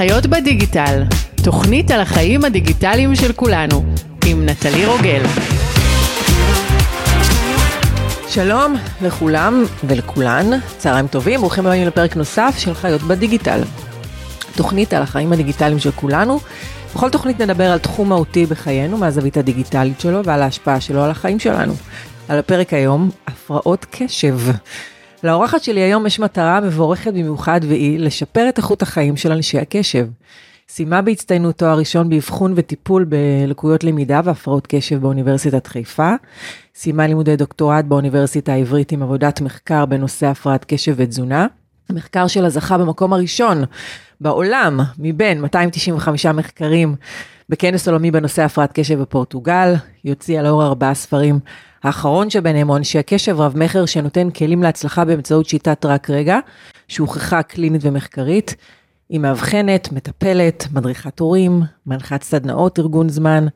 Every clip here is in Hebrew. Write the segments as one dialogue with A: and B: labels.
A: חיות בדיגיטל, תוכנית על החיים הדיגיטליים של כולנו, עם נטלי רוגל.
B: שלום לכולם ולכולן, צהריים טובים, ברוכים הבאים לפרק נוסף של חיות בדיגיטל. תוכנית על החיים הדיגיטליים של כולנו. בכל תוכנית נדבר על תחום מהותי בחיינו מהזווית הדיגיטלית שלו ועל ההשפעה שלו על החיים שלנו. על הפרק היום, הפרעות קשב. לאורחת שלי היום יש מטרה מבורכת במיוחד והיא לשפר את איכות החיים של אנשי הקשב. סיימה בהצטיינות תואר ראשון באבחון וטיפול בלקויות למידה והפרעות קשב באוניברסיטת חיפה. סיימה לימודי דוקטורט באוניברסיטה העברית עם עבודת מחקר בנושא הפרעת קשב ותזונה. המחקר שלה זכה במקום הראשון בעולם מבין 295 מחקרים בכנס עולמי בנושא הפרעת קשב בפורטוגל. היא הוציאה לאור ארבעה ספרים. האחרון שביניהם הוא אנשי הקשב רב מכר שנותן כלים להצלחה באמצעות שיטת רק רגע, שהוכחה קלינית ומחקרית. היא מאבחנת, מטפלת, מדריכת הורים, מנחת סדנאות ארגון זמן,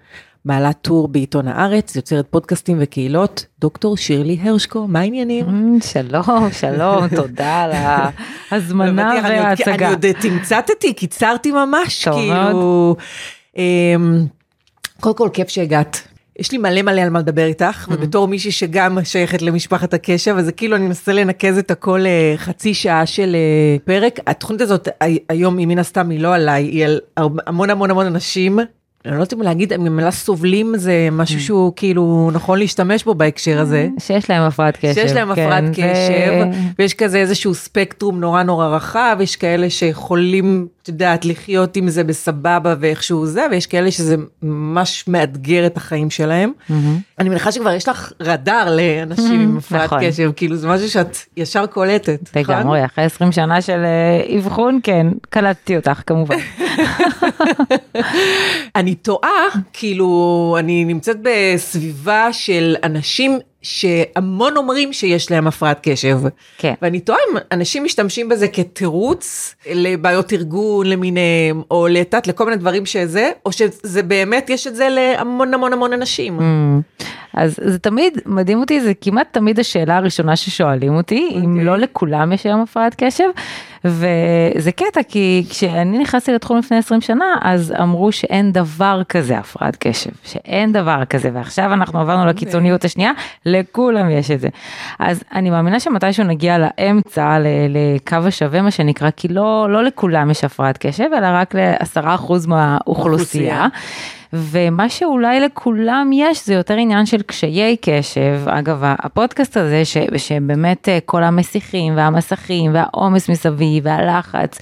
B: בעלת טור בעיתון הארץ, יוצרת פודקאסטים וקהילות, דוקטור שירלי הרשקו, מה העניינים?
C: Mm, שלום, שלום, תודה על ההזמנה וההצגה.
B: אני עוד תמצתתי, קיצרתי ממש, כאילו... אמ, קודם כל, כיף שהגעת. יש לי מלא מלא על מה לדבר איתך, mm-hmm. ובתור מישהי שגם שייכת למשפחת הקשב, אז זה כאילו אני מנסה לנקז את הכל אה, חצי שעה של אה, פרק. התוכנית הזאת היום היא מן הסתם היא לא עליי, היא על המון המון המון אנשים אני לא יודעת אם להגיד, המילה סובלים זה משהו mm. שהוא כאילו נכון להשתמש בו בהקשר הזה.
C: שיש להם הפרעת קשב.
B: שיש להם הפרעת כן, קשב, ויש כזה איזשהו ספקטרום נורא נורא רחב, יש כאלה שיכולים, את יודעת, לחיות עם זה בסבבה ואיכשהו זה, ויש כאלה שזה ממש מאתגר את החיים שלהם. Mm-hmm. אני מניחה שכבר יש לך רדאר לאנשים עם הפרעת נכון. קשב, כאילו זה משהו שאת ישר קולטת.
C: נכון? לגמרי, אחרי 20 שנה של אה, אבחון, כן, קלטתי אותך כמובן.
B: אני טועה, כאילו, אני נמצאת בסביבה של אנשים שהמון אומרים שיש להם הפרעת קשב.
C: כן.
B: ואני טועה אם אנשים משתמשים בזה כתירוץ לבעיות ארגון למיניהם, או לתת לכל מיני דברים שזה, או שזה באמת יש את זה להמון המון המון אנשים. Mm.
C: אז זה תמיד מדהים אותי, זה כמעט תמיד השאלה הראשונה ששואלים אותי, okay. אם אוקיי. לא לכולם יש היום הפרעת קשב, וזה קטע כי כשאני נכנסתי לתחום לפני 20 שנה, אז אמרו שאין דבר כזה הפרעת קשב, שאין דבר כזה, ועכשיו אנחנו עברנו לקיצוניות השנייה, לכולם יש את זה. אז אני מאמינה שמתישהו נגיע לאמצע, לקו השווה מה שנקרא, כי לא, לא לכולם יש הפרעת קשב, אלא רק לעשרה אחוז מהאוכלוסייה. ומה שאולי לכולם יש זה יותר עניין של קשיי קשב. אגב, הפודקאסט הזה, ש, שבאמת אה, כל המסיכים והמסכים והעומס מסביב והלחץ,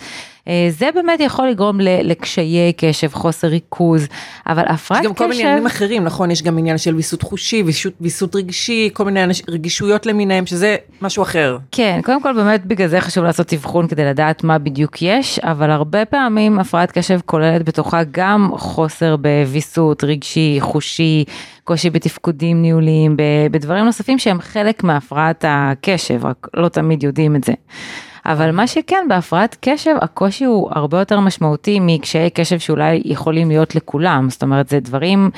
C: זה באמת יכול לגרום לקשיי קשב, חוסר ריכוז, אבל הפרעת קשב...
B: יש גם כל מיני עניינים אחרים, נכון? יש גם עניין של ויסות חושי, ויסות, ויסות רגשי, כל מיני רגישויות למיניהם, שזה משהו אחר.
C: כן, קודם כל באמת בגלל זה חשוב לעשות אבחון כדי לדעת מה בדיוק יש, אבל הרבה פעמים הפרעת קשב כוללת בתוכה גם חוסר בוויסות רגשי, חושי, קושי בתפקודים ניהוליים, בדברים נוספים שהם חלק מהפרעת הקשב, רק לא תמיד יודעים את זה. אבל מה שכן, בהפרעת קשב, הקושי הוא הרבה יותר משמעותי מקשיי קשב שאולי יכולים להיות לכולם, זאת אומרת, זה דברים...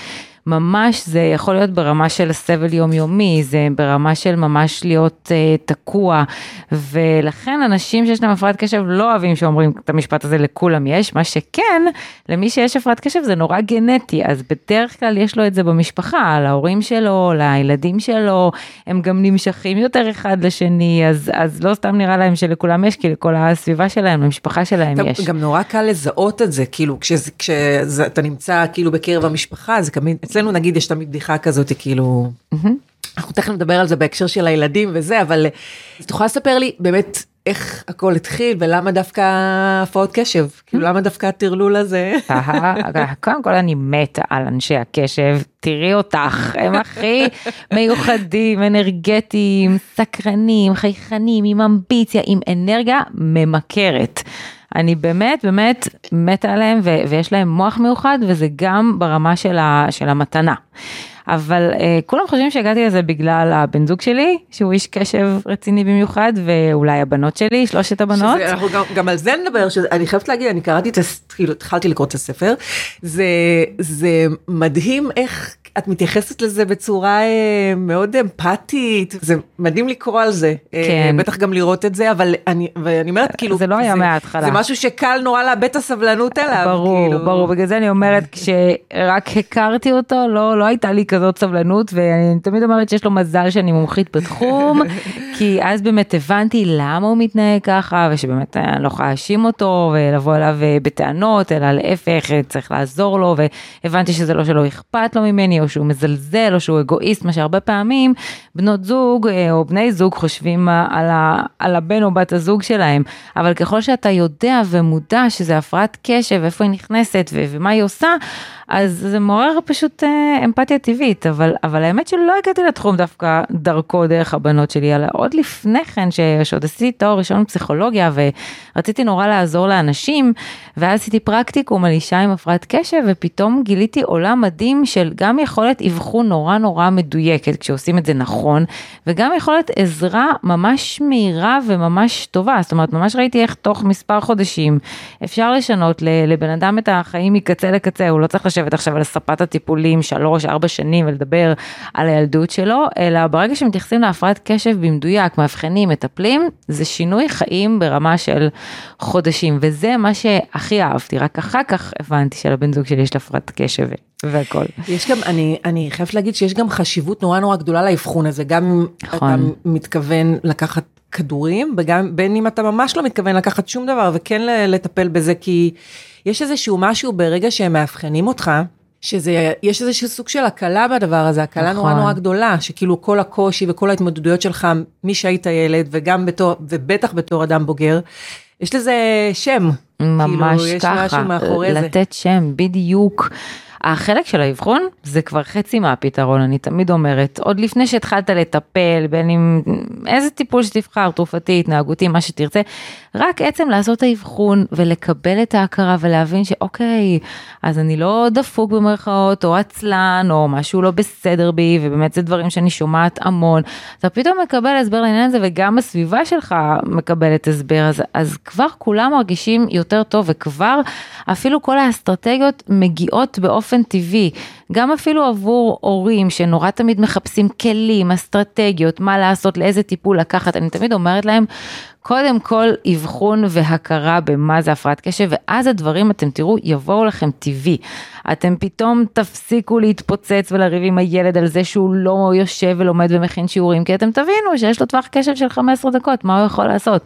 C: ממש זה יכול להיות ברמה של סבל יומיומי, זה ברמה של ממש להיות uh, תקוע, ולכן אנשים שיש להם הפרעת קשב לא אוהבים שאומרים את המשפט הזה לכולם יש, מה שכן, למי שיש הפרעת קשב זה נורא גנטי, אז בדרך כלל יש לו את זה במשפחה, להורים שלו, לילדים שלו, הם גם נמשכים יותר אחד לשני, אז, אז לא סתם נראה להם שלכולם יש, כי לכל הסביבה שלהם, למשפחה שלהם
B: גם,
C: יש.
B: גם נורא קל לזהות את זה, כאילו כשאתה נמצא כאילו בקרב המשפחה, זה תמיד, אצלנו נגיד יש תמיד בדיחה כזאת, כאילו, אנחנו תכף נדבר על זה בהקשר של הילדים וזה, אבל את יכולה לספר לי באמת איך הכל התחיל ולמה דווקא הפרעות קשב? כאילו למה דווקא הטרלול הזה?
C: קודם כל אני מתה על אנשי הקשב, תראי אותך, הם הכי מיוחדים, אנרגטיים, סקרנים, חייכנים, עם אמביציה, עם אנרגיה ממכרת. אני באמת באמת מתה עליהם ו- ויש להם מוח מיוחד וזה גם ברמה של, ה- של המתנה. אבל uh, כולם חושבים שהגעתי לזה בגלל הבן זוג שלי, שהוא איש קשב רציני במיוחד, ואולי הבנות שלי, שלושת הבנות.
B: שזה, אנחנו גם, גם על זה נדבר, שאני חייבת להגיד, אני קראתי את, כאילו, התחלתי לקרוא את הספר, זה, זה מדהים איך את מתייחסת לזה בצורה אה, מאוד אמפתית, זה מדהים לקרוא על זה. אה,
C: כן.
B: בטח גם לראות את זה, אבל אני, ואני אומרת, כאילו,
C: זה לא היה מההתחלה.
B: זה משהו שקל נורא לאבד את הסבלנות אליו.
C: ברור,
B: כאילו.
C: ברור, בגלל זה אני אומרת, כשרק הכרתי אותו, לא, לא הייתה לי כזאת סבלנות, ואני תמיד אומרת שיש לו מזל שאני מומחית בתחום, כי אז באמת הבנתי למה הוא מתנהג ככה, ושבאמת אני לא יכולה להאשים אותו, ולבוא אליו אה, בטענות, אלא להפך, אה, צריך לעזור לו, והבנתי שזה לא שלא אכפת לו ממני, או שהוא מזלזל, או שהוא אגואיסט, מה שהרבה פעמים בנות זוג, אה, או בני זוג חושבים על, ה, על הבן או בת הזוג שלהם, אבל ככל שאתה יודע ומודע שזה הפרעת קשב, איפה היא נכנסת ו- ומה היא עושה, אז זה מעורר פשוט אה, אמפתיה טבעית, אבל, אבל האמת שלא הגעתי לתחום דווקא דרכו דרך הבנות שלי, אלא עוד לפני כן, שעוד עשיתי תואר ראשון בפסיכולוגיה ורציתי נורא לעזור לאנשים, ואז עשיתי פרקטיקום על אישה עם הפרעת קשב, ופתאום גיליתי עולם מדהים של גם יכולת אבחון נורא נורא מדויקת כשעושים את זה נכון, וגם יכולת עזרה ממש מהירה וממש טובה, זאת אומרת ממש ראיתי איך תוך מספר חודשים אפשר לשנות לבן אדם את החיים מקצה לקצה, הוא לא צריך לשבת עכשיו על ספת הטיפולים שלוש ארבע שנים ולדבר על הילדות שלו, אלא ברגע שמתייחסים להפרעת קשב במדויק, מאבחנים, מטפלים, זה שינוי חיים ברמה של חודשים, וזה מה שהכי אהבתי, רק אחר כך הבנתי שלבן זוג שלי יש הפרעת קשב והכל.
B: יש גם, אני, אני חייבת להגיד שיש גם חשיבות נורא נורא גדולה לאבחון הזה, גם אם
C: נכון.
B: אתה מתכוון לקחת כדורים, וגם בין אם אתה ממש לא מתכוון לקחת שום דבר, וכן לטפל בזה, כי יש איזשהו משהו ברגע שהם מאבחנים אותך, שזה, יש איזשהו סוג של הקלה בדבר הזה, הקלה נורא
C: נכון.
B: נורא גדולה, שכאילו כל הקושי וכל ההתמודדויות שלך, מי שהיית ילד, וגם בתור, ובטח בתור אדם בוגר, יש לזה שם.
C: ממש
B: כאילו,
C: ככה,
B: מאחורי זה.
C: לתת שם, בדיוק. החלק של האבחון זה כבר חצי מהפתרון, אני תמיד אומרת, עוד לפני שהתחלת לטפל, בין אם איזה טיפול שתבחר, תרופתי, התנהגותי, מה שתרצה, רק עצם לעשות האבחון ולקבל את ההכרה ולהבין שאוקיי, אז אני לא דפוק במרכאות, או עצלן, או משהו לא בסדר בי, ובאמת זה דברים שאני שומעת המון, אתה פתאום מקבל הסבר לעניין הזה, וגם הסביבה שלך מקבלת הסבר, אז, אז כבר כולם מרגישים יותר טוב, וכבר אפילו כל האסטרטגיות מגיעות באופן טבעי, גם אפילו עבור הורים שנורא תמיד מחפשים כלים, אסטרטגיות, מה לעשות, לאיזה טיפול לקחת, אני תמיד אומרת להם, קודם כל אבחון והכרה במה זה הפרעת קשב, ואז הדברים, אתם תראו, יבואו לכם טבעי. אתם פתאום תפסיקו להתפוצץ ולריב עם הילד על זה שהוא לא יושב ולומד ומכין שיעורים, כי אתם תבינו שיש לו טווח קשב של 15 דקות, מה הוא יכול לעשות.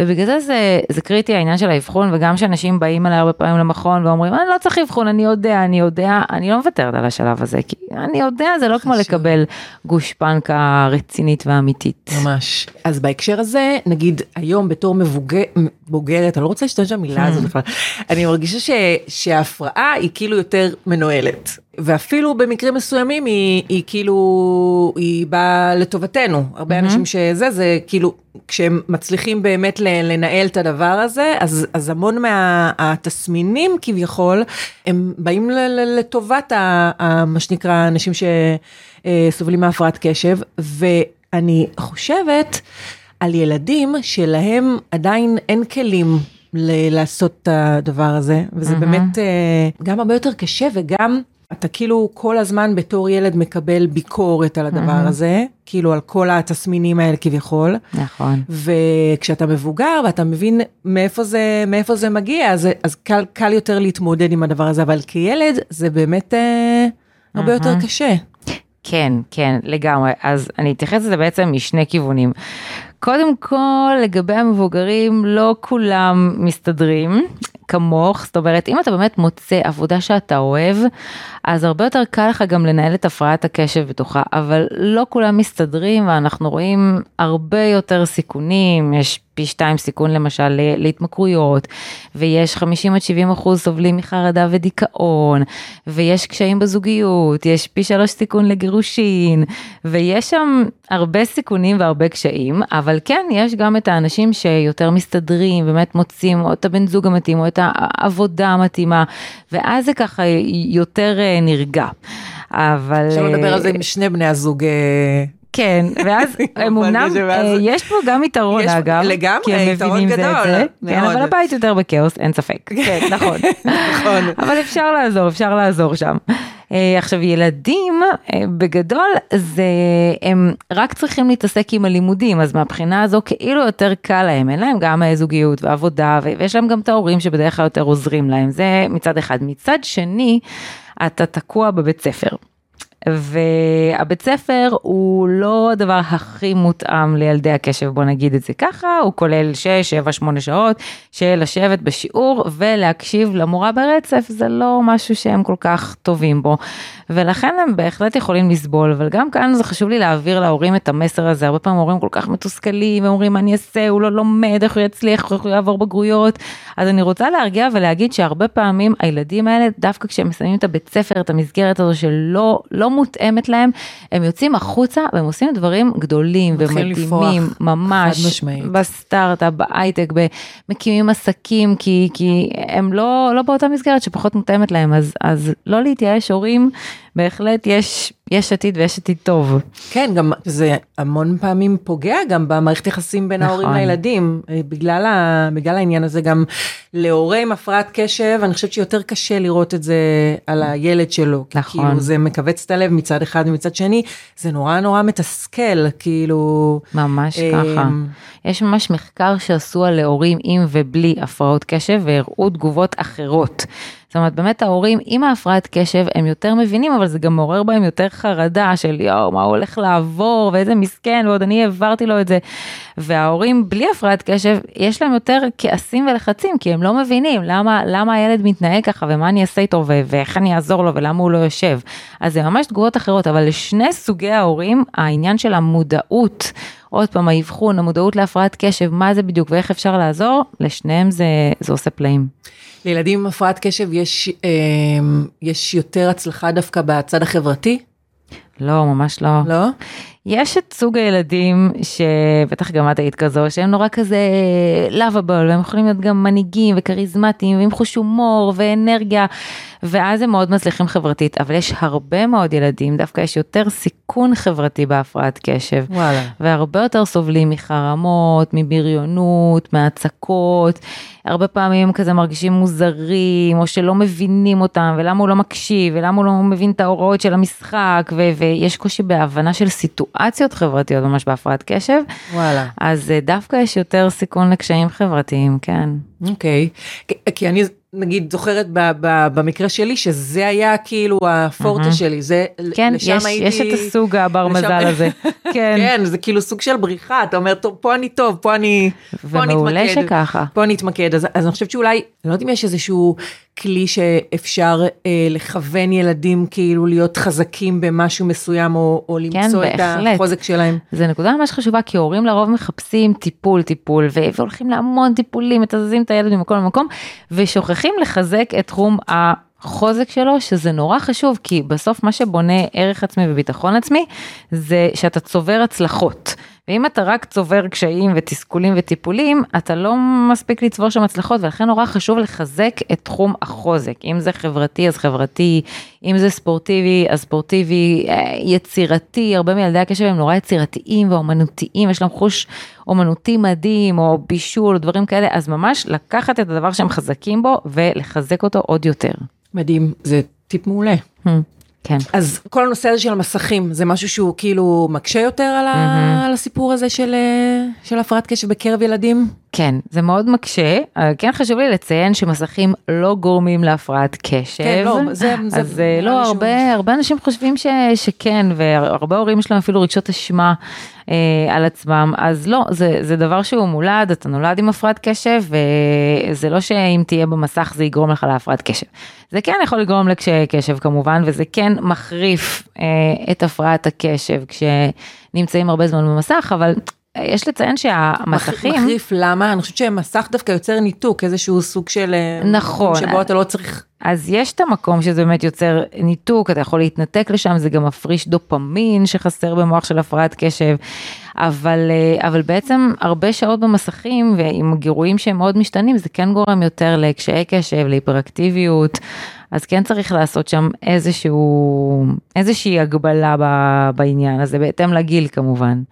C: ובגלל זה זה, זה קריטי העניין של האבחון, וגם שאנשים באים אליי הרבה פעמים למכון ואומרים, אני לא צריך אבחון, אני יודע, אני יודע, אני לא מוותרת על השלב הזה, כי אני יודע, זה לא כמו
B: חשוב.
C: לקבל גושפנקה רצינית ואמיתית.
B: ממש. אז בהקשר הזה, נגיד היום בתור מבוגר, בוגרת, אני לא רוצה להשתמש במילה הזאת בכלל, אני מרגישה ש, שההפרעה היא כאילו יותר מנוהלת. ואפילו במקרים מסוימים היא, היא כאילו, היא באה לטובתנו. הרבה אנשים שזה, זה כאילו, כשהם מצליחים באמת לנהל את הדבר הזה, אז, אז המון מהתסמינים כביכול, הם באים ל- ל- לטובת ה, ה, מה שנקרא אנשים שסובלים מהפרעת קשב, ואני חושבת על ילדים שלהם עדיין אין כלים ל- לעשות את הדבר הזה, וזה באמת אה, גם הרבה יותר קשה וגם... אתה כאילו כל הזמן בתור ילד מקבל ביקורת על הדבר הזה, כאילו על כל התסמינים האלה כביכול.
C: נכון.
B: וכשאתה מבוגר ואתה מבין מאיפה זה, מאיפה זה מגיע, אז, אז קל, קל יותר להתמודד עם הדבר הזה, אבל כילד זה באמת אה, הרבה יותר קשה.
C: כן, כן, לגמרי. אז אני אתייחס לזה בעצם משני כיוונים. קודם כל, לגבי המבוגרים, לא כולם מסתדרים כמוך, זאת אומרת, אם אתה באמת מוצא עבודה שאתה אוהב, אז הרבה יותר קל לך גם לנהל את הפרעת הקשב בתוכה, אבל לא כולם מסתדרים, ואנחנו רואים הרבה יותר סיכונים, יש פי שתיים סיכון למשל להתמכרויות, ויש 50 עד 70 אחוז סובלים מחרדה ודיכאון, ויש קשיים בזוגיות, יש פי שלוש סיכון לגירושין, ויש שם הרבה סיכונים והרבה קשיים, אבל כן, יש גם את האנשים שיותר מסתדרים, באמת מוצאים או את הבן זוג המתאים, או את העבודה המתאימה, ואז זה ככה יותר אה, נרגע. אבל...
B: אפשר לדבר
C: אה,
B: על זה עם שני בני הזוג אה,
C: כן, ואז הם
B: אבל
C: אמנם, אה, יש פה גם יתרון אגב,
B: לגמרי,
C: כי הם
B: יתרון גדול,
C: כן. אבל הבית יותר בכאוס, אין ספק, כן, נכון,
B: נכון.
C: אבל אפשר לעזור, אפשר לעזור שם. אה, עכשיו ילדים אה, בגדול זה הם רק צריכים להתעסק עם הלימודים אז מהבחינה הזו כאילו יותר קל להם אין להם גם זוגיות ועבודה ויש להם גם את ההורים שבדרך כלל יותר עוזרים להם זה מצד אחד מצד שני אתה תקוע בבית ספר. והבית ספר הוא לא הדבר הכי מותאם לילדי הקשב בוא נגיד את זה ככה הוא כולל 6, 7, 8 שעות של לשבת בשיעור ולהקשיב למורה ברצף זה לא משהו שהם כל כך טובים בו ולכן הם בהחלט יכולים לסבול אבל גם כאן זה חשוב לי להעביר להורים את המסר הזה הרבה פעמים הורים כל כך מתוסכלים ואומרים מה אני אעשה הוא לא לומד איך הוא יצליח איך הוא יעבור בגרויות אז אני רוצה להרגיע ולהגיד שהרבה פעמים הילדים האלה דווקא כשהם מסיימים את הבית ספר את המסגרת הזו שלא לא מותאמת להם הם יוצאים החוצה והם עושים דברים גדולים ומדהימים
B: לפרוח.
C: ממש. בסטארט-אפ בהייטק מקימים עסקים כי כי הם לא לא באותה מסגרת שפחות מותאמת להם אז אז לא להתייאש הורים בהחלט יש יש עתיד ויש עתיד טוב.
B: כן, גם זה המון פעמים פוגע גם במערכת יחסים בין ההורים
C: נכון.
B: לילדים, אה, בגלל, ה, בגלל העניין הזה גם להורה עם הפרעת קשב, אני חושבת שיותר קשה לראות את זה על הילד שלו. כי
C: נכון.
B: כאילו זה מכווץ את הלב מצד אחד ומצד שני, זה נורא נורא מתסכל, כאילו...
C: ממש
B: אה,
C: ככה. יש ממש מחקר שעשו על להורים עם ובלי הפרעות קשב והראו תגובות אחרות. זאת אומרת באמת ההורים עם ההפרעת קשב הם יותר מבינים אבל זה גם מעורר בהם יותר חרדה של יואו מה הוא הולך לעבור ואיזה מסכן ועוד אני העברתי לו את זה. וההורים בלי הפרעת קשב יש להם יותר כעסים ולחצים כי הם לא מבינים למה למה הילד מתנהג ככה ומה אני אעשה איתו ואיך אני אעזור לו ולמה הוא לא יושב. אז זה ממש תגובות אחרות אבל לשני סוגי ההורים העניין של המודעות עוד פעם האבחון המודעות להפרעת קשב מה זה בדיוק ואיך אפשר לעזור לשניהם זה זה עושה פלאים.
B: לילדים עם הפרעת קשב יש, אה, יש יותר הצלחה דווקא בצד החברתי,
C: לא ממש לא.
B: לא?
C: יש את סוג הילדים שבטח גם את היית כזו שהם נורא כזה לאביבל והם יכולים להיות גם מנהיגים וכריזמטיים ועם חוש הומור ואנרגיה ואז הם מאוד מצליחים חברתית אבל יש הרבה מאוד ילדים דווקא יש יותר סיכון חברתי בהפרעת קשב.
B: וואלה.
C: והרבה יותר סובלים מחרמות, מבריונות, מהצקות, הרבה פעמים כזה מרגישים מוזרים, או שלא מבינים אותם, ולמה הוא לא מקשיב, ולמה הוא לא מבין את ההוראות של המשחק, ו- ויש קושי בהבנה של סיטואציות חברתיות ממש בהפרעת קשב,
B: וואלה.
C: אז אה, דווקא יש יותר סיכון לקשיים חברתיים, כן.
B: אוקיי, כי- כי אני נגיד זוכרת ב, ב, במקרה שלי שזה היה כאילו הפורטה שלי, זה,
C: כן,
B: לשם
C: יש,
B: הייתי,
C: יש את הסוג הבר
B: לשם-
C: מזל הזה, כן.
B: כן, זה כאילו סוג של בריחה, אתה אומר, טוב, פה אני טוב, פה אני, פה אני
C: ומעולה
B: אתמקד.
C: שככה.
B: פה אני אתמקד, אז, אז אני חושבת שאולי, אני לא יודעת אם יש איזשהו כלי שאפשר אה, לכוון ילדים כאילו להיות חזקים במשהו מסוים, או, או למצוא את
C: בהחלט.
B: החוזק שלהם.
C: זה נקודה ממש חשובה כי הורים לרוב מחפשים טיפול טיפול והולכים להמון טיפולים מתזזים את הילד ממקום למקום ושוכחים לחזק את תחום החוזק שלו שזה נורא חשוב כי בסוף מה שבונה ערך עצמי וביטחון עצמי זה שאתה צובר הצלחות. ואם אתה רק צובר קשיים ותסכולים וטיפולים, אתה לא מספיק לצבור שם הצלחות, ולכן נורא חשוב לחזק את תחום החוזק. אם זה חברתי, אז חברתי, אם זה ספורטיבי, אז ספורטיבי, אה, יצירתי, הרבה מילדי הקשב הם נורא יצירתיים ואומנותיים, יש להם חוש אומנותי מדהים, או בישול, או דברים כאלה, אז ממש לקחת את הדבר שהם חזקים בו, ולחזק אותו עוד יותר.
B: מדהים, זה טיפ מעולה.
C: Hmm, כן.
B: אז כל הנושא הזה של המסכים זה משהו שהוא כאילו מקשה יותר על, ה... על הסיפור הזה של, אה, של הפרעת קשב בקרב ילדים?
C: כן, זה מאוד מקשה, אה, כן חשוב לי לציין שמסכים לא גורמים להפרעת קשב.
B: כן, לא, זה- זה
C: אז אה,
B: נראה
C: לא,
B: שהוא-
C: הרבה, הרבה אנשים חושבים ש, שכן, והרבה הורים יש להם אפילו רגשות אשמה אה, על עצמם, אז לא, זה, זה דבר שהוא מולד, אתה נולד עם הפרעת קשב, וזה לא שאם תהיה במסך זה יגרום לך להפרעת קשב. זה כן יכול לגרום לקשיי קשב כמובן, וזה כן מחריף אה, את הפרעת הקשב כשנמצאים הרבה זמן במסך, אבל... יש לציין שהמסכים,
B: מחריף למה? אני חושבת שמסך דווקא יוצר ניתוק, איזשהו סוג של... אה,
C: נכון.
B: שבו אתה לא צריך...
C: אז יש את המקום שזה באמת יוצר ניתוק, אתה יכול להתנתק לשם, זה גם מפריש דופמין שחסר במוח של הפרעת קשב, אבל, אה, אבל בעצם הרבה שעות במסכים ועם גירויים שהם מאוד משתנים, זה כן גורם יותר לקשיי קשב, להיפראקטיביות, אז כן צריך לעשות שם איזשהו, איזושהי הגבלה ב- בעניין הזה, בהתאם לגיל כמובן.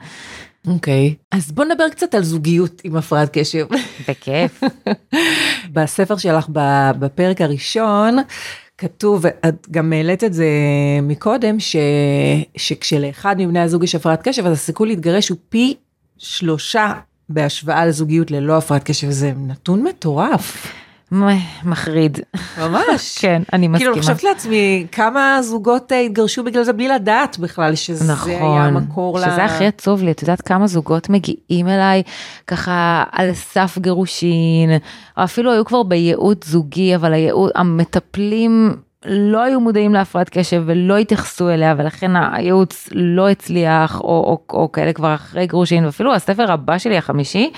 B: אוקיי. אז בוא נדבר קצת על זוגיות עם הפרעת קשב.
C: בכיף.
B: בספר שלך בפרק הראשון, כתוב, ואת גם העלית את זה מקודם, ש... שכשלאחד מבני הזוג יש הפרעת קשב, אז הסיכוי להתגרש הוא פי שלושה בהשוואה לזוגיות ללא הפרעת קשב, זה נתון מטורף.
C: מחריד.
B: ממש.
C: כן, אני מסכימה.
B: כאילו, אני חושבת לעצמי, כמה זוגות אה, התגרשו בגלל זה בלי לדעת בכלל שזה
C: נכון,
B: היה המקור ל...
C: שזה הכי עצוב לי, את יודעת כמה זוגות מגיעים אליי ככה על סף גירושין, או אפילו היו כבר בייעוץ זוגי, אבל הייעוץ, המטפלים לא היו מודעים להפרעת קשב ולא התייחסו אליה, ולכן הייעוץ לא הצליח, או, או, או כאלה כבר אחרי גירושין, ואפילו הספר הבא שלי, החמישי,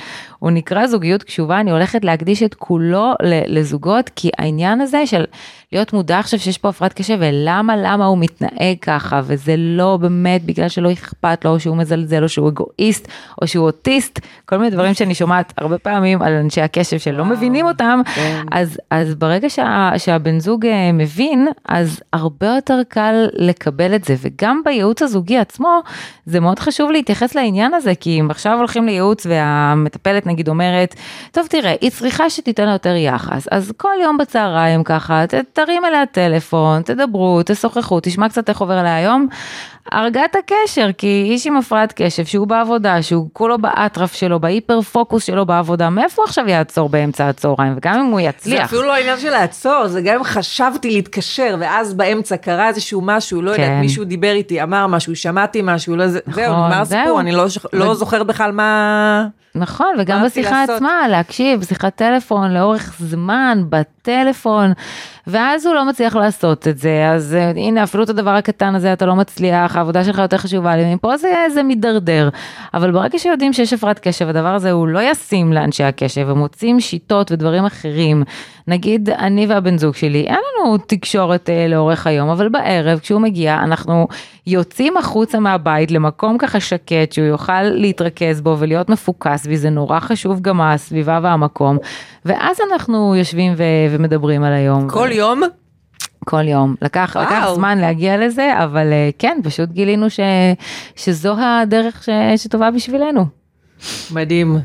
C: הוא נקרא זוגיות קשובה, אני הולכת להקדיש את כולו לזוגות, כי העניין הזה של להיות מודע עכשיו שיש פה הפרעת קשב, ולמה, למה הוא מתנהג ככה, וזה לא באמת בגלל שלא אכפת לו, או שהוא מזלזל, או שהוא אגואיסט, או שהוא אוטיסט, כל מיני דברים שאני שומעת הרבה פעמים על אנשי הקשב שלא
B: וואו,
C: מבינים אותם,
B: כן.
C: אז, אז ברגע שה, שהבן זוג אה, מבין, אז הרבה יותר קל לקבל את זה, וגם בייעוץ הזוגי עצמו, זה מאוד חשוב להתייחס לעניין הזה, כי אם עכשיו הולכים לייעוץ והמטפלת נגיד אומרת, טוב תראה, היא צריכה שתיתן לה יותר יחס, אז כל יום בצהריים ככה, תרים אליה טלפון, תדברו, תשוחחו, תשמע קצת איך עובר עליה היום. הרגה את הקשר, כי איש עם הפרעת קשב שהוא בעבודה, שהוא כולו באטרף שלו, בהיפר פוקוס שלו בעבודה, מאיפה הוא עכשיו יעצור באמצע הצהריים? וגם אם הוא
B: זה
C: יצליח.
B: אפילו לא העניין של לעצור, זה גם אם חשבתי להתקשר, ואז באמצע קרה איזשהו משהו, לא יודעת,
C: כן.
B: מישהו דיבר איתי, אמר משהו, שמעתי משהו, לא, זה- זהו, נגמר. הסיפור, אני לא לא
C: ו-
B: זוכרת בכלל מה...
C: נכון, וגם
B: רציתי
C: בשיחה
B: לעשות?
C: עצמה, להקשיב, שיחת טלפון לאורך זמן, בטלפון, ואז הוא לא מצליח לעשות את זה, אז uh, הנה, אפילו את הדבר הקטן הזה אתה לא מצליח, העבודה שלך יותר חשובה לי, מפה זה, זה מידרדר. אבל ברגע שיודעים שיש הפרעת קשב, הדבר הזה הוא לא ישים לאנשי הקשב, הם מוצאים שיטות ודברים אחרים. נגיד, אני והבן זוג שלי, אין לנו תקשורת uh, לאורך היום, אבל בערב, כשהוא מגיע, אנחנו יוצאים החוצה מהבית למקום ככה שקט, שהוא יוכל להתרכז בו ולהיות מפוקס, וזה נורא חשוב גם הסביבה והמקום. ואז אנחנו יושבים ו- ומדברים על היום.
B: כל יום?
C: כל יום. לקח, לקח. זמן להגיע לזה, אבל אה, כן, פשוט גילינו ש, שזו הדרך ש, שטובה בשבילנו.
B: מדהים.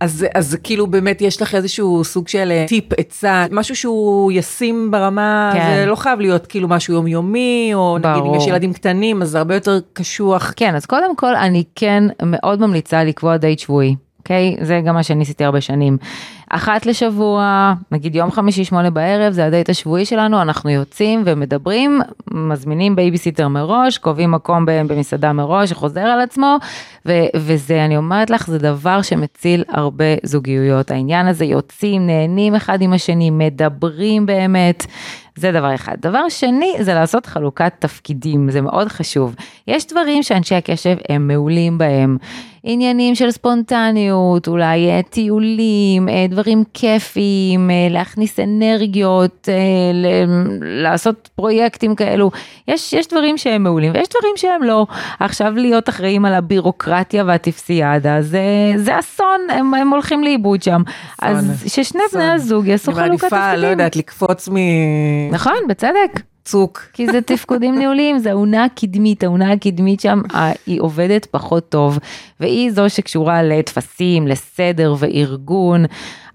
B: אז, אז כאילו באמת יש לך איזשהו סוג של אה, טיפ, עצה, משהו שהוא ישים ברמה,
C: כן.
B: זה לא חייב להיות כאילו משהו יומיומי, או נגיד אם
C: ברור.
B: יש ילדים קטנים, אז זה הרבה יותר קשוח.
C: כן, אז קודם כל אני כן מאוד ממליצה לקבוע דייט שבועי. אוקיי? זה גם מה שאני עשיתי הרבה שנים. אחת לשבוע, נגיד יום חמישי שמונה בערב, זה הדייט השבועי שלנו, אנחנו יוצאים ומדברים, מזמינים בייביסיטר מראש, קובעים מקום במסעדה מראש, שחוזר על עצמו, ו- וזה, אני אומרת לך, זה דבר שמציל הרבה זוגיות. העניין הזה, יוצאים, נהנים אחד עם השני, מדברים באמת. זה דבר אחד. דבר שני זה לעשות חלוקת תפקידים, זה מאוד חשוב. יש דברים שאנשי הקשב הם מעולים בהם. עניינים של ספונטניות, אולי אה, טיולים, אה, דברים כיפיים, אה, להכניס אנרגיות, לעשות פרויקטים כאלו. יש, יש דברים שהם מעולים ויש דברים שהם לא. עכשיו להיות אחראים על הבירוקרטיה והטפסיאדה, זה, זה אסון, הם, הם הולכים לאיבוד שם. אז ששני
B: אסון.
C: בני הזוג יעשו
B: אני
C: חלוקת תפקידים.
B: מעדיפה, לא יודעת, לקפוץ
C: נכון, בצדק.
B: מצוק.
C: כי זה תפקודים ניהוליים, זה האונה הקדמית, האונה הקדמית שם, אה, היא עובדת פחות טוב, והיא זו שקשורה לטפסים, לסדר וארגון.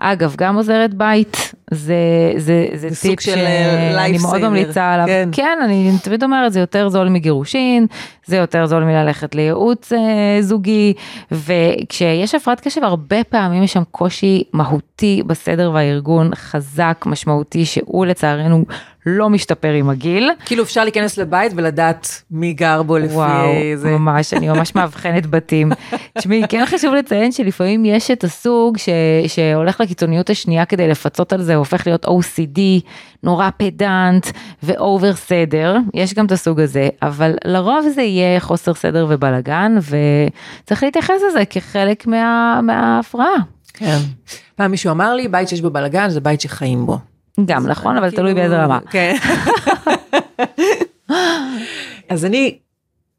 C: אגב, גם עוזרת בית, זה, זה, זה,
B: זה
C: טיפ שאני
B: אה,
C: מאוד
B: lifesaver.
C: ממליצה עליו.
B: כן.
C: כן, אני תמיד אומרת, זה יותר זול מגירושין, זה יותר זול מללכת לייעוץ אה, זוגי, וכשיש הפרעת קשב, הרבה פעמים יש שם קושי מהותי בסדר והארגון, חזק, משמעותי, שהוא לצערנו לא משתפר עם הגיל.
B: כאילו אפשר להיכנס לבית ולדעת מי גר בו לפי
C: וואו,
B: זה.
C: ממש, אני ממש מאבחנת בתים. תשמעי, כן חשוב לציין שלפעמים יש את הסוג ש, שהולך לקיצוניות השנייה כדי לפצות על זה, הופך להיות OCD, נורא פדנט ואובר סדר, יש גם את הסוג הזה, אבל לרוב זה יהיה חוסר סדר ובלאגן, וצריך להתייחס לזה כחלק מה, מההפרעה.
B: כן. פעם מישהו אמר לי, בית שיש בו בלאגן זה בית שחיים בו.
C: גם נכון, אבל
B: כאילו-
C: תלוי באיזה רמה.
B: כן. אז אני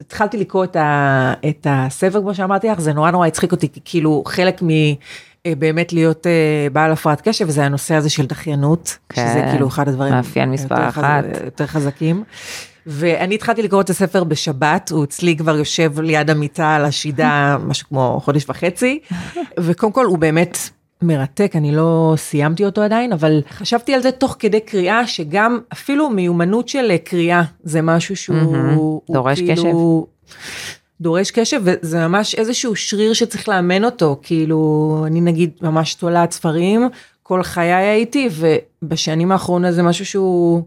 B: התחלתי לקרוא את, ה, את הספר, כמו שאמרתי לך, זה נורא נורא הצחיק אותי, כי כאילו חלק מ... אה, באמת להיות אה, בעל הפרעת קשב, וזה הנושא הזה של דחיינות,
C: כן.
B: שזה כאילו אחד הדברים
C: מאפיין מספר
B: היותר
C: אחת.
B: יותר חזקים. ואני התחלתי לקרוא את הספר בשבת, הוא אצלי כבר יושב ליד המיטה על השידה משהו כמו חודש וחצי, וקודם כל הוא באמת מרתק, אני לא סיימתי אותו עדיין, אבל חשבתי על זה תוך כדי קריאה, שגם אפילו מיומנות של אה, קריאה זה משהו שהוא...
C: דורש
B: כאילו, דורש קשב, וזה ממש איזשהו שריר שצריך לאמן אותו, כאילו, אני נגיד ממש תולעת ספרים, כל חיי הייתי, ובשנים האחרונות זה משהו שהוא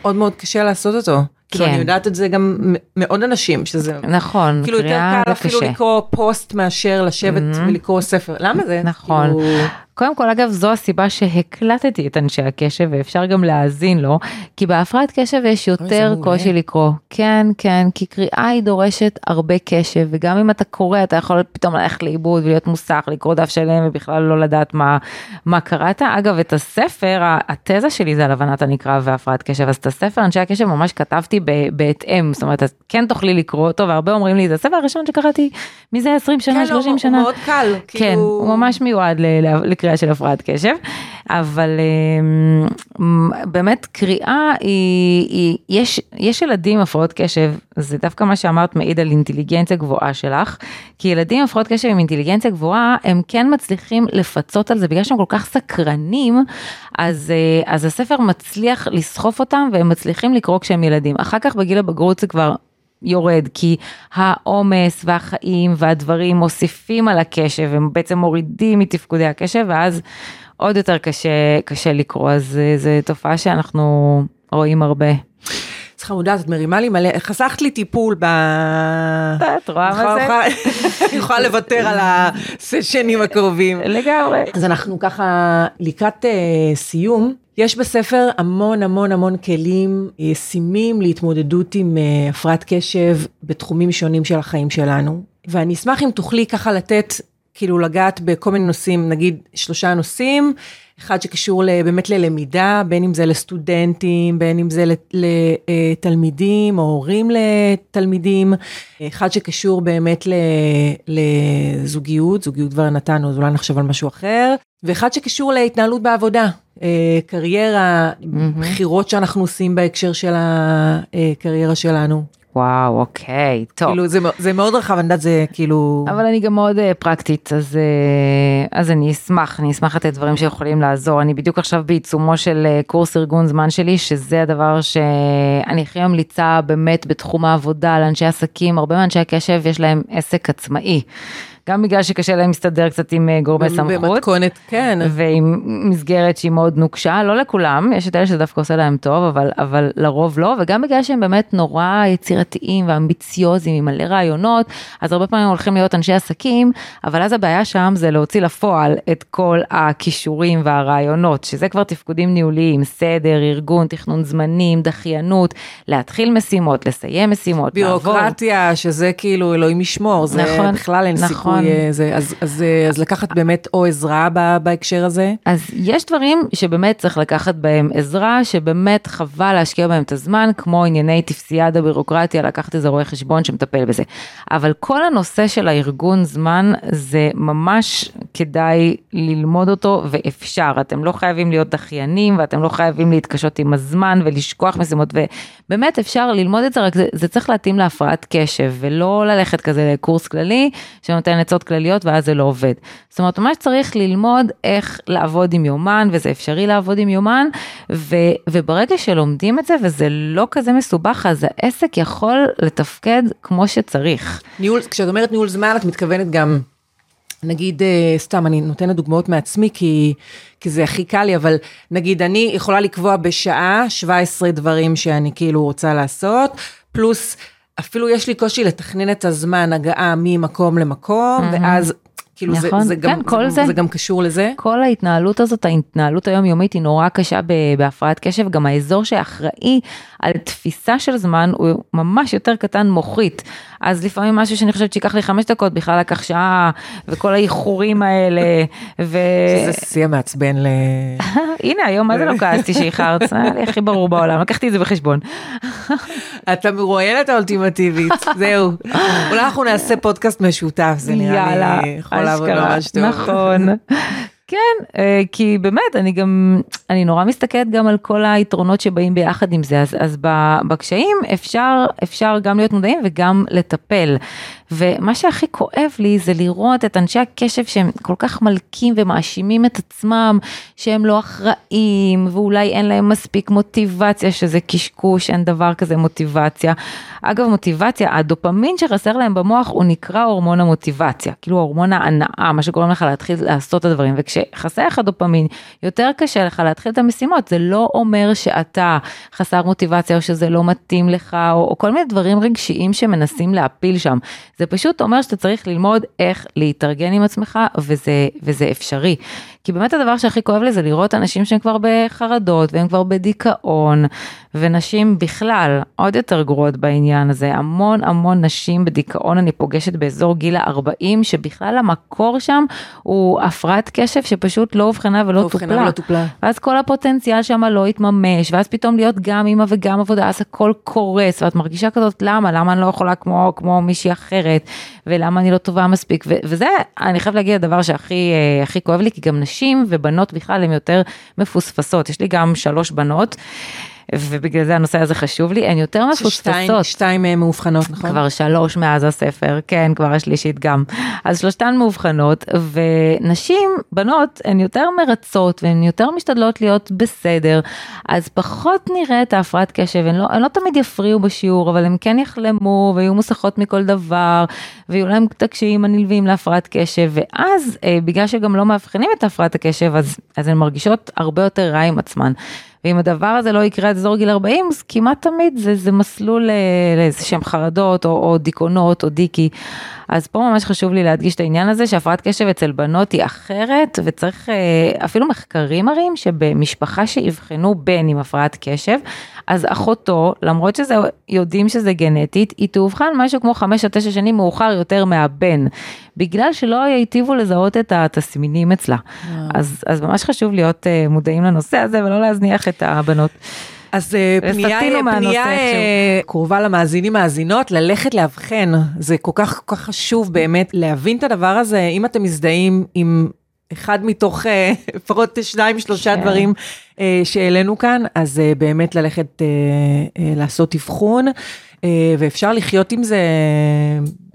B: מאוד מאוד קשה לעשות אותו. כאילו,
C: כן.
B: אני יודעת את זה גם מ- מעוד אנשים, שזה...
C: נכון,
B: כאילו יותר קל אפילו
C: קשה.
B: לקרוא פוסט מאשר לשבת ולקרוא ספר. למה זה?
C: נכון.
B: כאילו,
C: קודם כל, אגב, זו הסיבה שהקלטתי את אנשי הקשב, ואפשר גם להאזין לו, כי בהפרעת קשב יש יותר. קושי לקרוא. כן, כן, כי קריאה היא דורשת הרבה קשב, וגם אם אתה קורא, אתה יכול פתאום ללכת לאיבוד ולהיות מוסך, לקרוא דף שלם ובכלל לא לדעת מה, מה קראת. אגב, את הספר, התזה שלי זה על הבנת הנקרא והפרעת קשב, אז את הספר אנשי הקשב ממש כתבתי בהתאם, זאת אומרת, כן תוכלי לקרוא אותו, והרבה אומרים לי, זה הספר הראשון שקראתי מזה 20 שנה,
B: כן, לא,
C: 30
B: הוא
C: שנה.
B: מאוד קל.
C: כן,
B: כאילו-
C: הוא ממש מיועד לקריאה של הפרעת קשב, אבל אמ, באמת קריאה היא, היא יש, יש ילדים עם הפרעות קשב, זה דווקא מה שאמרת מעיד על אינטליגנציה גבוהה שלך, כי ילדים עם הפרעות קשב עם אינטליגנציה גבוהה, הם כן מצליחים לפצות על זה, בגלל שהם כל כך סקרנים, אז, אה, אז הספר מצליח לסחוף אותם והם מצליחים לקרוא כשהם ילדים. אחר כך בגיל הבגרות זה כבר יורד, כי העומס והחיים והדברים מוסיפים על הקשב, הם בעצם מורידים מתפקודי הקשב, ואז עוד יותר קשה, קשה לקרוא, אז אה, זו תופעה שאנחנו רואים הרבה.
B: מודעת, את מרימה לי מלא, חסכת לי טיפול ב...
C: את רואה מה זה?
B: אני יכולה לוותר על הסשנים הקרובים.
C: לגמרי.
B: אז אנחנו ככה לקראת uh, סיום. יש בספר המון המון המון כלים אה, ישימים להתמודדות עם uh, הפרעת קשב בתחומים שונים של החיים שלנו. ואני אשמח אם תוכלי ככה לתת, כאילו לגעת בכל מיני נושאים, נגיד שלושה נושאים, אחד שקשור באמת ללמידה, בין אם זה לסטודנטים, בין אם זה לתלמידים או הורים לתלמידים, אחד שקשור באמת לזוגיות, זוגיות כבר נתנו, אז אולי נחשוב על משהו אחר, ואחד שקשור להתנהלות בעבודה, אה, קריירה, בחירות שאנחנו עושים בהקשר של הקריירה שלנו.
C: וואו, אוקיי, טוב.
B: כאילו זה, זה מאוד רחב, אני יודעת, זה כאילו...
C: אבל אני גם מאוד אה, פרקטית, אז, אה, אז אני אשמח, אני אשמח לתת דברים שיכולים לעזור. אני בדיוק עכשיו בעיצומו של אה, קורס ארגון זמן שלי, שזה הדבר שאני הכי ממליצה באמת בתחום העבודה לאנשי עסקים, הרבה מאנשי הקשב יש להם עסק עצמאי. גם בגלל שקשה להם להסתדר קצת עם אה, גורמי סמכות.
B: במתכונת, כן.
C: ועם מסגרת שהיא מאוד נוקשה, לא לכולם, יש את אלה שזה דווקא עושה להם טוב, אבל, אבל לרוב לא, וגם בגלל שהם באמת נורא יצירתיים ואמביציוזיים עם מלא רעיונות, אז הרבה פעמים הולכים להיות אנשי עסקים, אבל אז הבעיה שם זה להוציא לפועל את כל הכישורים והרעיונות, שזה כבר תפקודים ניהוליים, סדר, ארגון, תכנון זמנים, דחיינות, להתחיל משימות, לסיים משימות, לעבור.
B: בירוקרטיה, שזה כאילו אלוהים ישמור, זה
C: נכון,
B: בכלל אין
C: נכון.
B: סיכוי, אה, זה, אז, אז, אה, אז לקחת באמת או עזרה ב- בהקשר הזה.
C: אז יש דברים שבאמת צריך לקחת בהם עזרה, שבאמת חבל להשקיע בהם את הזמן, כמו ענייני טפסיאדה בירוקרטיה, לקחת איזה רואה חשבון שמטפל בזה. אבל כל הנושא של הארגון זמן, זה ממש כדאי ללמוד אותו, ואפשר. אתם לא חייבים להיות דחיינים, ואתם לא חייבים להתקשות עם הזמן ולשכוח משימות, ובאמת אפשר ללמוד את זה, רק זה, זה צריך להתאים להפרעת קשב, ולא ללכת כזה לקורס כללי, שנותן עצות כלליות, ואז זה לא עובד. זאת אומרת, ממש צריך ללמוד איך לעבוד עם יומן, וזה אפשרי לעבוד עם יומן, ו, וברגע שלומדים את זה, וזה לא כזה מסובך, אז העסק יכול לתפקד כמו שצריך.
B: ניהול, כשאת אומרת ניהול זמן, את מתכוונת גם, נגיד, אה, סתם, אני נותנת דוגמאות מעצמי, כי, כי זה הכי קל לי, אבל נגיד, אני יכולה לקבוע בשעה 17 דברים שאני כאילו רוצה לעשות, פלוס אפילו יש לי קושי לתכנן את הזמן הגעה ממקום למקום, ואז... כאילו
C: נכון,
B: זה, זה, גם,
C: כן, כל
B: זה,
C: זה.
B: זה גם קשור לזה.
C: כל ההתנהלות הזאת, ההתנהלות היומיומית היא נורא קשה בהפרעת קשב, גם האזור שאחראי על תפיסה של זמן הוא ממש יותר קטן מוחית. אז לפעמים משהו שאני חושבת שייקח לי חמש דקות, בכלל לקח שעה, וכל האיחורים האלה, ו...
B: שזה שיא המעצבן ל...
C: הנה, היום מה זה לא כעסתי שאיחרת? זה היה לי הכי ברור בעולם, לקחתי את זה בחשבון.
B: אתה מרואיינת האולטימטיבית, זהו. אולי אנחנו נעשה פודקאסט משותף, זה נראה לי יכול לעבוד ממש טוב.
C: נכון. כן, אה, כי באמת, אני גם, אני נורא מסתכלת גם על כל היתרונות שבאים ביחד עם זה, אז, אז בקשיים אפשר, אפשר גם להיות מודעים וגם לטפל. ומה שהכי כואב לי זה לראות את אנשי הקשב שהם כל כך מלקים ומאשימים את עצמם שהם לא אחראים ואולי אין להם מספיק מוטיבציה שזה קשקוש אין דבר כזה מוטיבציה. אגב מוטיבציה הדופמין שחסר להם במוח הוא נקרא הורמון המוטיבציה כאילו הורמון ההנאה מה שגורם לך להתחיל לעשות את הדברים וכשחסר לך דופמין יותר קשה לך להתחיל את המשימות זה לא אומר שאתה חסר מוטיבציה או שזה לא מתאים לך או, או כל מיני דברים רגשיים שמנסים להפיל שם. זה פשוט אומר שאתה צריך ללמוד איך להתארגן עם עצמך וזה, וזה אפשרי. כי באמת הדבר שהכי כואב לי זה לראות אנשים שהם כבר בחרדות והם כבר בדיכאון ונשים בכלל עוד יותר גרועות בעניין הזה המון המון נשים בדיכאון אני פוגשת באזור גיל ה-40 שבכלל המקור שם הוא הפרעת קשב שפשוט לא אובחנה ולא
B: לא
C: טופלה.
B: ולא טופלה.
C: ואז כל הפוטנציאל שם לא יתממש, ואז פתאום להיות גם אימא וגם עבודה, אז הכל קורס, ואת מרגישה כזאת, למה? למה אני לא יכולה כמו, כמו מישהי אחרת, ולמה אני לא טובה מספיק, ו- וזה, אני חייבת להגיד, הדבר שהכי אה, הכי כואב לי, כי גם נשים ובנות בכלל הן יותר מפוספסות, יש לי גם שלוש בנות. ובגלל זה הנושא הזה חשוב לי, הן יותר מפוספסות.
B: שתיים אה, מאובחנות, נכון?
C: כבר שלוש מאז הספר, כן, כבר השלישית גם. אז שלושתן מאובחנות, ונשים, בנות, הן יותר מרצות והן יותר משתדלות להיות בסדר, אז פחות נראה את ההפרעת קשב, הן לא, הן לא תמיד יפריעו בשיעור, אבל הן כן יחלמו ויהיו מוסכות מכל דבר, ויהיו להם את הקשיים הנלווים להפרעת קשב, ואז אה, בגלל שגם לא מאבחנים את הפרעת הקשב, אז, אז הן מרגישות הרבה יותר רע עם עצמן. ואם הדבר הזה לא יקרה עד אזור גיל 40, אז כמעט תמיד זה, זה מסלול אה, לאיזה שהם חרדות או, או דיכאונות או דיקי. אז פה ממש חשוב לי להדגיש את העניין הזה שהפרעת קשב אצל בנות היא אחרת וצריך אה, אפילו מחקרים מראים שבמשפחה שאבחנו בן עם הפרעת קשב, אז אחותו, למרות שזה יודעים שזה גנטית, היא תאובחן משהו כמו 5 או 9 שנים מאוחר יותר מהבן, בגלל שלא היטיבו לזהות את התסמינים אצלה. אז, אז ממש חשוב להיות אה, מודעים לנושא הזה ולא להזניח את הבנות.
B: אז אה, פנייה,
C: מהנושא
B: פנייה. אה, קרובה למאזינים מאזינות, ללכת לאבחן, זה כל כך כל כך חשוב באמת להבין את הדבר הזה, אם אתם מזדהים עם אחד מתוך אה, לפחות שניים שלושה
C: כן.
B: דברים אה, שהעלינו כאן, אז אה, באמת ללכת אה, אה, לעשות אבחון, אה, ואפשר לחיות עם זה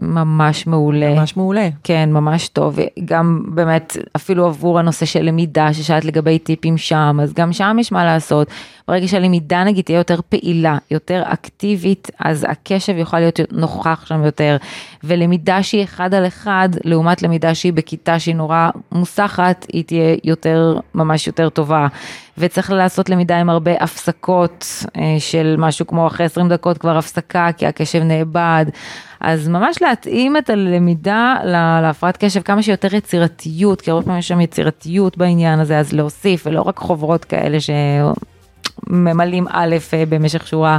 C: ממש מעולה.
B: ממש מעולה.
C: כן, ממש טוב, גם באמת אפילו עבור הנושא של למידה ששאלת לגבי טיפים שם, אז גם שם יש מה לעשות. ברגע שהלמידה נגיד תהיה יותר פעילה, יותר אקטיבית, אז הקשב יוכל להיות נוכח שם יותר. ולמידה שהיא אחד על אחד, לעומת למידה שהיא בכיתה שהיא נורא מוסחת, היא תהיה יותר, ממש יותר טובה. וצריך לעשות למידה עם הרבה הפסקות אה, של משהו כמו אחרי 20 דקות כבר הפסקה, כי הקשב נאבד. אז ממש להתאים את הלמידה לה- להפרעת קשב כמה שיותר יצירתיות, כי הרבה פעמים יש שם יצירתיות בעניין הזה, אז להוסיף, ולא רק חוברות כאלה שממלאים א' אה, במשך שורה.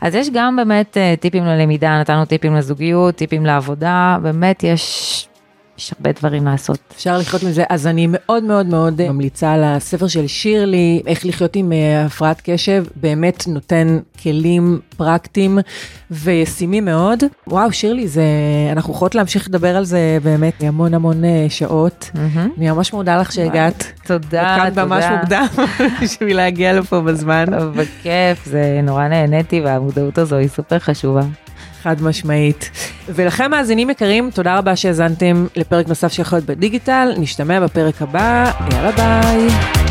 C: אז יש גם באמת אה, טיפים ללמידה, נתנו טיפים לזוגיות, טיפים לעבודה, באמת יש, יש הרבה דברים לעשות.
B: אפשר לחיות עם זה, אז אני מאוד מאוד מאוד ממליצה על הספר של שירלי, איך לחיות עם אה, הפרעת קשב, באמת נותן כלים פרקטיים וישימים מאוד. וואו, שירלי, זה, אנחנו יכולות להמשיך לדבר על זה באמת המון המון אה, שעות. אני ממש מודה לך שהגעת.
C: תודה,
B: וכאן ממש
C: תודה.
B: מוקדם בשביל להגיע לפה בזמן,
C: בכיף, זה נורא נהניתי והמודעות הזו היא סופר חשובה.
B: חד משמעית. ולכם מאזינים יקרים, תודה רבה שהאזנתם לפרק נוסף של חיות בדיגיטל, נשתמע בפרק הבא, יאללה ביי.